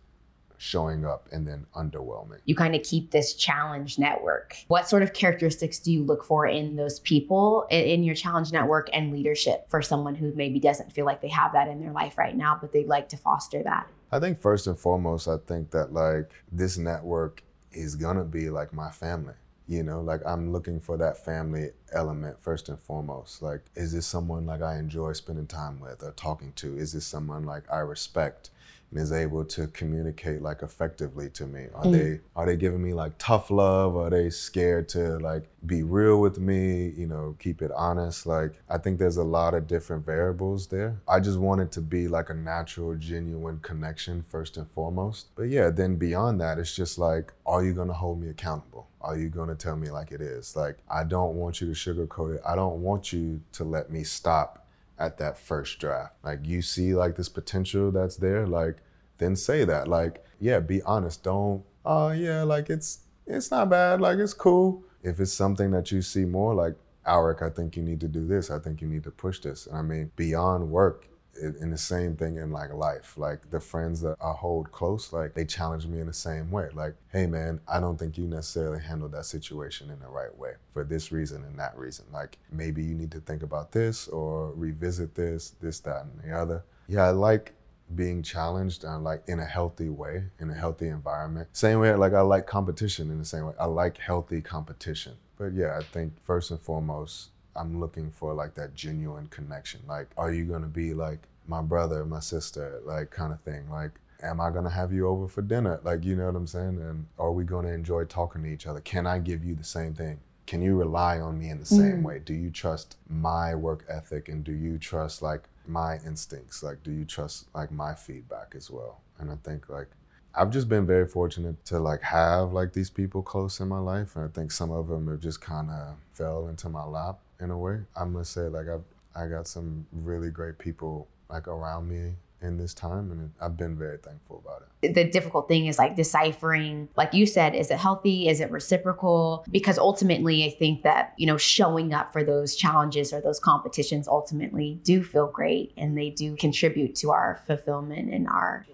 showing up and then underwhelming. You kind of keep this challenge network. What sort of characteristics do you look for in those people in your challenge network and leadership for someone who maybe doesn't feel like they have that in their life right now, but they'd like to foster that? I think first and foremost, I think that like this network is gonna be like my family. You know, like I'm looking for that family element first and foremost. Like, is this someone like I enjoy spending time with or talking to? Is this someone like I respect? And is able to communicate like effectively to me? Are Mm. they are they giving me like tough love? Are they scared to like be real with me? You know, keep it honest. Like I think there's a lot of different variables there. I just want it to be like a natural, genuine connection first and foremost. But yeah, then beyond that, it's just like, are you gonna hold me accountable? Are you gonna tell me like it is? Like I don't want you to sugarcoat it. I don't want you to let me stop at that first draft. Like you see like this potential that's there, like then say that. Like, yeah, be honest. Don't, oh yeah, like it's it's not bad, like it's cool. If it's something that you see more, like Alric, I think you need to do this. I think you need to push this. And I mean, beyond work, and the same thing in like life. Like the friends that I hold close, like they challenge me in the same way. Like, hey man, I don't think you necessarily handled that situation in the right way for this reason and that reason. Like maybe you need to think about this or revisit this, this, that, and the other. Yeah, I like being challenged and like in a healthy way, in a healthy environment. Same way like I like competition in the same way. I like healthy competition. But yeah, I think first and foremost, I'm looking for like that genuine connection. Like, are you gonna be like my brother, my sister, like kind of thing? Like, am I gonna have you over for dinner? Like, you know what I'm saying? And are we gonna enjoy talking to each other? Can I give you the same thing? Can you rely on me in the same Mm. way? Do you trust my work ethic and do you trust like my instincts? Like, do you trust like my feedback as well? And I think like I've just been very fortunate to like have like these people close in my life, and I think some of them have just kind of fell into my lap in a way. I must say, like I've I got some really great people like around me in this time, and I've been very thankful about it. the difficult thing is like deciphering like you said is it healthy is it reciprocal because ultimately i think that you know showing up for those challenges or those competitions ultimately do feel great and they do contribute to our fulfillment and our joy.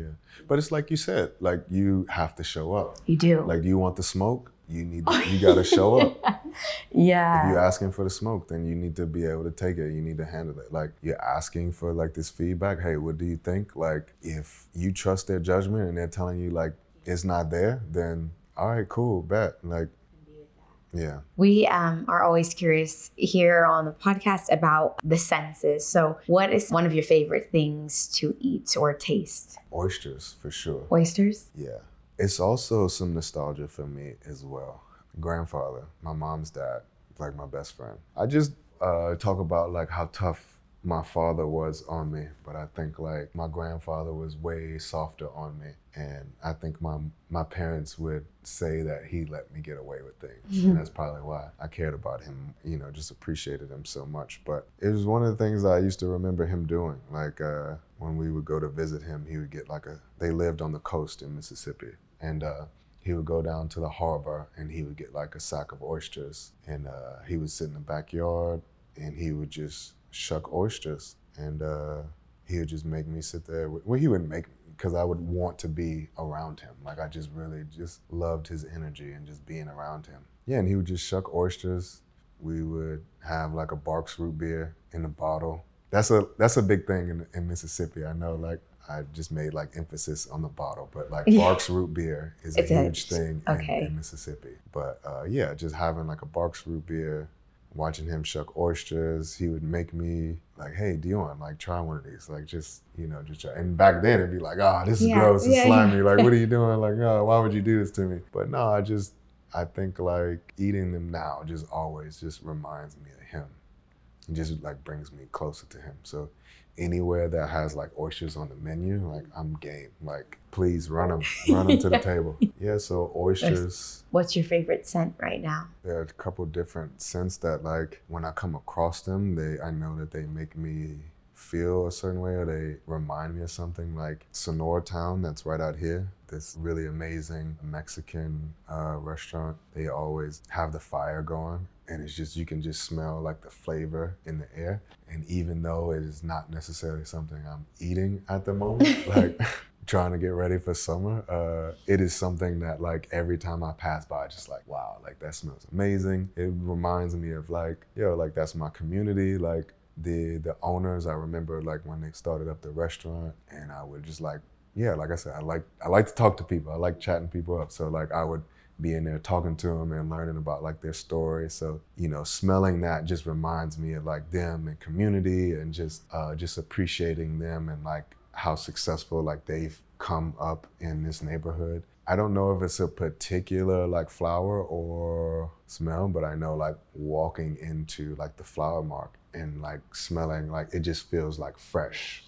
Yeah, but it's like you said, like you have to show up. you do Like, do you want the smoke? You need *laughs* you got to show up. *laughs* yeah if you're asking for the smoke, then you need to be able to take it. You need to handle it. Like you're asking for like this feedback. Hey, what do you think? Like if you trust their judgment and they're telling you like it's not there, then all right, cool, bet. Like, yeah. We um, are always curious here on the podcast about the senses. So, what is one of your favorite things to eat or taste? Oysters for sure. Oysters? Yeah. It's also some nostalgia for me as well. Grandfather, my mom's dad, like my best friend. I just uh, talk about like how tough my father was on me, but I think like my grandfather was way softer on me, and I think my my parents would say that he let me get away with things, and that's probably why I cared about him. You know, just appreciated him so much. But it was one of the things I used to remember him doing, like. Uh, when we would go to visit him, he would get like a. They lived on the coast in Mississippi, and uh, he would go down to the harbor and he would get like a sack of oysters, and uh, he would sit in the backyard and he would just shuck oysters, and uh, he would just make me sit there. Well, he would make because I would want to be around him. Like I just really just loved his energy and just being around him. Yeah, and he would just shuck oysters. We would have like a Barq's root beer in a bottle. That's a that's a big thing in, in Mississippi. I know, like I just made like emphasis on the bottle, but like Yeah. Barq's root beer is a It's a- huge thing in, okay. in Mississippi. But uh, yeah, just having like a Barq's root beer, watching him shuck oysters, he would make me like, "Hey, Dion, like try one of these, like just you know, just try." And back then it'd be like, "Oh, this is Yeah, gross, it's yeah, slimy. Like, what are you *laughs* doing? Like, oh, why would you do this to me?" But no, I just I think like eating them now just always just reminds me of him. It just like brings me closer to him. So anywhere that has like oysters on the menu, like I'm game. Like please run them, run them to the *laughs* table. Yeah. So oysters. What's your favorite scent right now? There are a couple different scents that like when I come across them, they I know that they make me feel a certain way or they remind me of something like Sonoratown that's right out here. This really amazing Mexican uh, restaurant. They always have the fire going and it's just you can just smell like the flavor in the air. And even though it is not necessarily something I'm eating at the moment, *laughs* like *laughs* trying to get ready for summer, uh, it is something that like every time I pass by, just like wow, like that smells amazing. It reminds me of like yo, like that's my community. Like the the owners, I remember like when they started up the restaurant, and I would just like yeah, like I said, I like I like to talk to people. I like chatting people up. So like I would be in there talking to them and learning about like their story. So you know, smelling that just reminds me of like them and community and just uh, just appreciating them and like how successful like they've come up in this neighborhood. I don't know if it's a particular like flower or smell, but I know like walking into like the flower mart and like smelling like it just feels like fresh.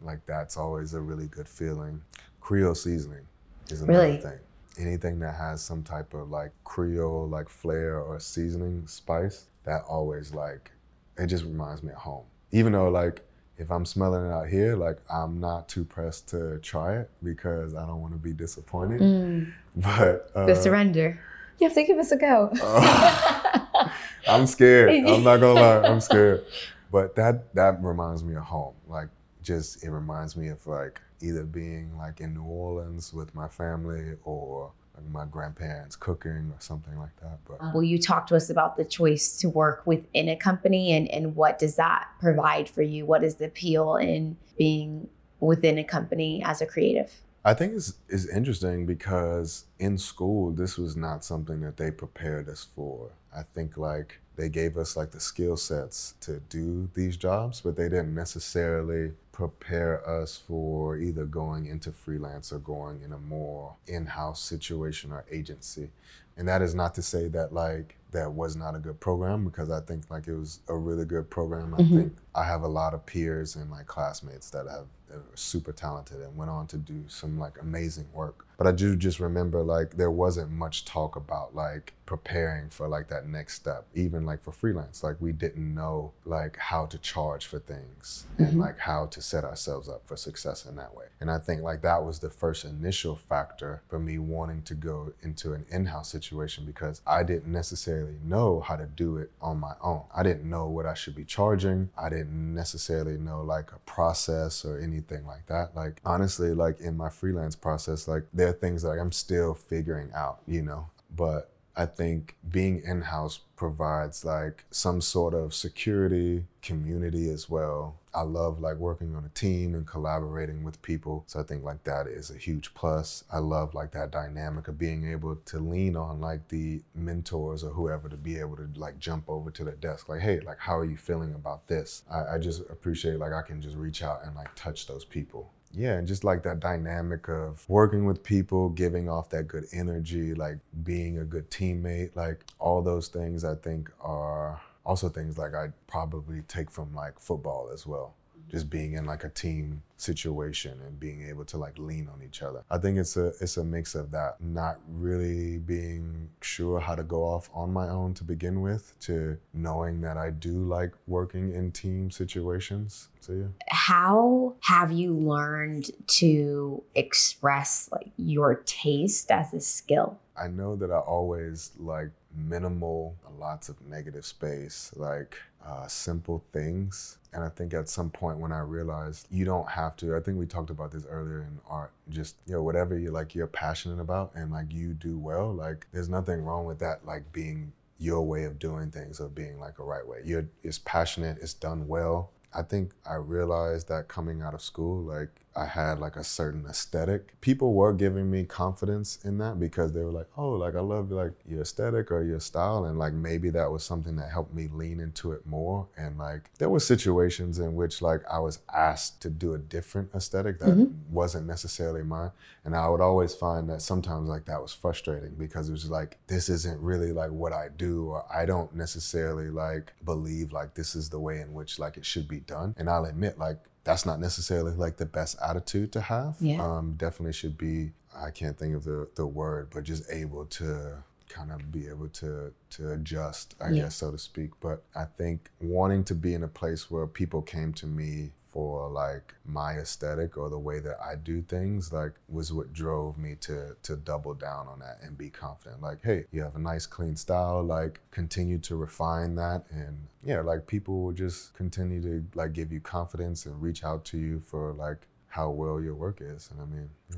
Like that's always a really good feeling. Creole seasoning is another Really? thing. Anything that has some type of like Creole like flair or seasoning spice, that always like it just reminds me of home. Even though like if I'm smelling it out here, like I'm not too pressed to try it because I don't want to be disappointed. Mm, But uh, the surrender. You have to give us a go. uh, *laughs* I'm scared. I'm not gonna lie, I'm scared. But that that reminds me of home. Like just it reminds me of like either being like in New Orleans with my family or like my grandparents cooking or something like that. But uh-huh. Will you talk to us about the choice to work within a company and, and what does that provide for you? What is the appeal in being within a company as a creative? I think it's, it's interesting because in school, this was not something that they prepared us for. I think like they gave us like the skill sets to do these jobs, but they didn't necessarily prepare us for either going into freelance or going in a more in-house situation or agency. And that is not to say that like that was not a good program because I think like it was a really good program. I Mhm. think I have a lot of peers and like classmates that have that are super talented and went on to do some like amazing work. But I do just remember like there wasn't much talk about like preparing for like that next step, even like for freelance. Like we didn't know like how to charge for things and Mhm. like how to set ourselves up for success in that way. And I think like that was the first initial factor for me wanting to go into an in-house situation because I didn't necessarily know how to do it on my own. I didn't know what I should be charging. I didn't necessarily know like a process or anything like that. Like honestly, like in my freelance process, like there are things that I'm still figuring out, you know. But I think being in-house provides like some sort of security, community as well. I love like working on a team and collaborating with people. So I think like that is a huge plus. I love like that dynamic of being able to lean on like the mentors or whoever to be able to like jump over to the desk. Like, hey, like how are you feeling about this? I, I just appreciate like I can just reach out and like touch those people. Yeah, and just like that dynamic of working with people, giving off that good energy, like being a good teammate, like all those things I think are also things like I probably take from like football as well. Just being in like a team situation and being able to like lean on each other. I think it's a it's a mix of that. Not really being sure how to go off on my own to begin with, to knowing that I do like working in team situations. So yeah. How have you learned to express like your taste as a skill? I know that I always like minimal, lots of negative space, like uh, simple things. And I think at some point when I realized you don't have to, I think we talked about this earlier in art, just, you know, whatever you like, you're passionate about and like you do well, like there's nothing wrong with that, like being your way of doing things or being like a right way. You're, it's passionate, it's done well. I think I realized that coming out of school, like I had like a certain aesthetic. People were giving me confidence in that because they were like, "Oh, like I love like your aesthetic or your style," and like maybe that was something that helped me lean into it more. And like there were situations in which like I was asked to do a different aesthetic that Mhm. wasn't necessarily mine, and I would always find that sometimes like that was frustrating because it was like this isn't really like what I do, or I don't necessarily like believe like this is the way in which like it should be done. And I'll admit like that's not necessarily like the best attitude to have. Yeah. Um, definitely should be. I can't think of the the word, but just able to kind of be able to to adjust, I Yeah. guess, so to speak. But I think wanting to be in a place where people came to me for like my aesthetic or the way that I do things like was what drove me to to double down on that and be confident. Like hey you have a nice clean style like continue to refine that. And yeah like people will just continue to like give you confidence and reach out to you for like how well your work is. And I mean yeah.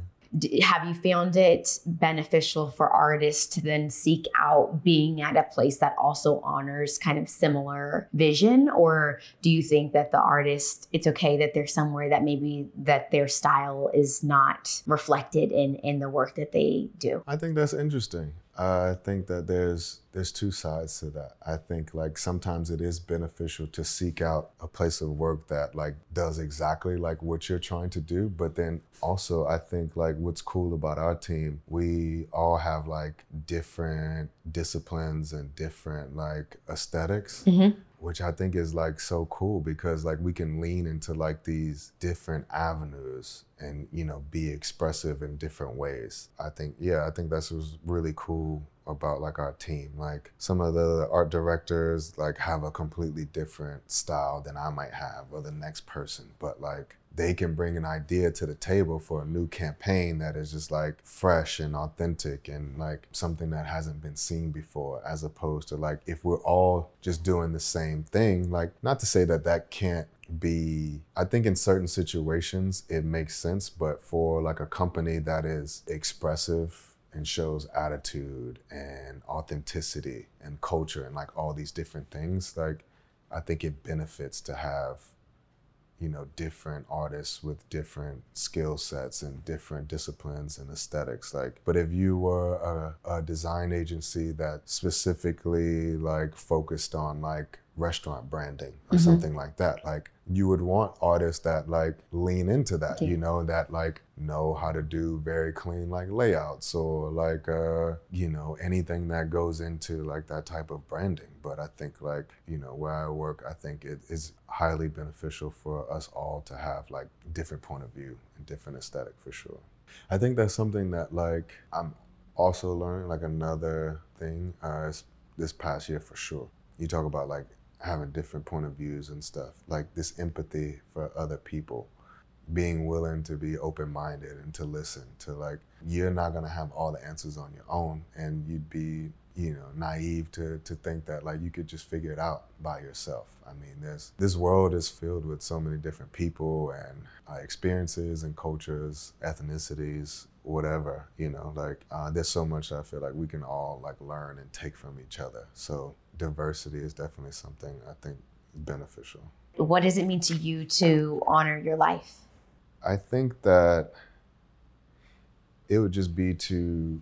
Have you found it beneficial for artists to then seek out being at a place that also honors kind of similar vision or do you think that the artist it's okay that they're somewhere that maybe that their style is not reflected in in the work that they do I think that's interesting. I think that there's there's two sides to that. I think like sometimes it is beneficial to seek out a place of work that like does exactly like what you're trying to do, but then also I think like what's cool about our team, we all have like different disciplines and different like esthetics Mm-hmm. Which I think is like so cool because like we can lean into like these different avenues and you know be expressive in different ways. I think yeah, I think that's really cool about like our team. Like some of the art directors like have a completely different style than I might have or the next person, but like they can bring an idea to the table for a new campaign that is just like fresh and authentic and like something that hasn't been seen before as opposed to like if we're all just doing the same thing like not to say that that can't be i think in certain situations it makes sense but for like a company that is expressive and shows attitude and authenticity and culture and like all these different things like i think it benefits to have you know different artists with different skill sets and different disciplines and aesthetics like but if you were a, a design agency that specifically like focused on like restaurant branding or Mhm. something like that like you would want artists that like lean into that Yeah. you know that like know how to do very clean like layouts or like uh you know anything that goes into like that type of branding but i think like you know where i work i think it is highly beneficial for us all to have like different point of view and different aesthetic for sure i think that's something that like i'm also learning like another thing uh this past year for sure you talk about like having different point of views and stuff like this empathy for other people being willing to be open-minded and to listen to like you're not to have all the answers on your own and you'd be you know naive to to think that like you could just figure it out by yourself. I mean this this world is filled with so many different people and uh, experiences and cultures ethnicities whatever you know like uh, there's so much i feel like we can all like learn and take from each other. So diversity is definitely something i think is beneficial What does it mean to you to honor your life? I think that it would just be to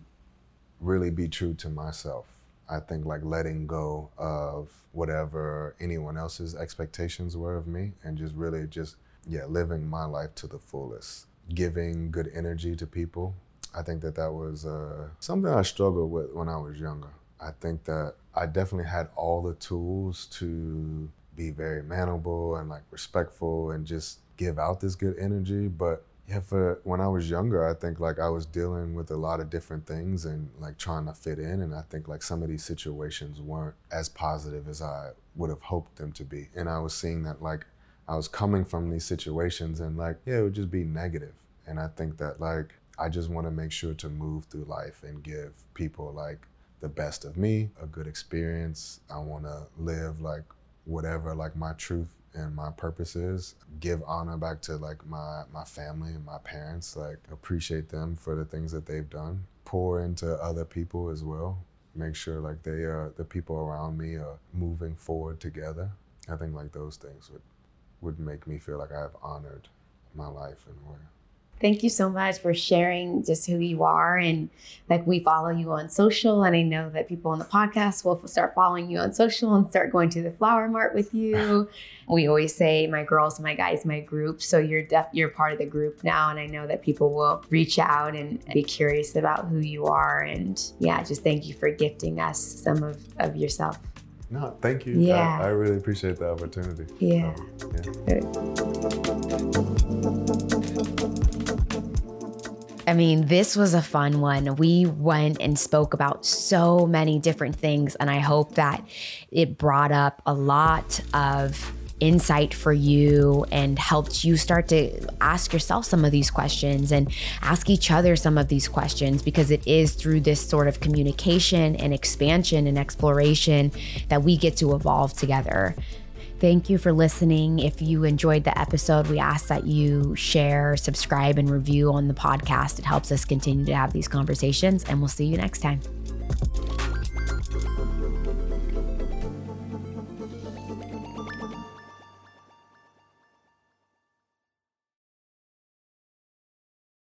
really be true to myself. I think like letting go of whatever anyone else's expectations were of me and just really just, yeah, living my life to the fullest, giving good energy to people. I think that that was uh, something I struggled with when I was younger. I think that I definitely had all the tools to be very manable and like respectful and just give out this good energy. But yeah, for when I was younger, I think like I was dealing with a lot of different things and like trying to fit in. And I think like some of these situations weren't as positive as I would have hoped them to be. And I was seeing that like I was coming from these situations and like, yeah, it would just be negative. And I think that like I just want to make sure to move through life and give people like the best of me, a good experience. I want to live like whatever like my truth and my purpose is. Give honor back to like my my family and my parents. Like appreciate them for the things that they've done. Pour into other people as well. Make sure like they are the people around me are moving forward together. I think like those things would would make me feel like i've honored my life in a way Thank you so much for sharing just who you are. And like we follow you on social. And I know that people on the podcast will start following you on social and start going to the flower mart with you. *laughs* we always say my girls, my guys, my group. So you're def- you're part of the group now. And I know that people will reach out and be curious about who you are. And yeah, just thank you for gifting us some of, of yourself. no thank you Yeah. I, I really appreciate the opportunity Yeah. Um, yeah. I mean, this was a fun one. We went and spoke about so many different things, and I hope that it brought up a lot of insight for you and helped you start to ask yourself some of these questions and ask each other some of these questions because it is through this sort of communication and expansion and exploration that we get to evolve together. Thank you for listening. If you enjoyed the episode, we ask that you share, subscribe, and review on the podcast. It helps us continue to have these conversations, and we'll see you next time.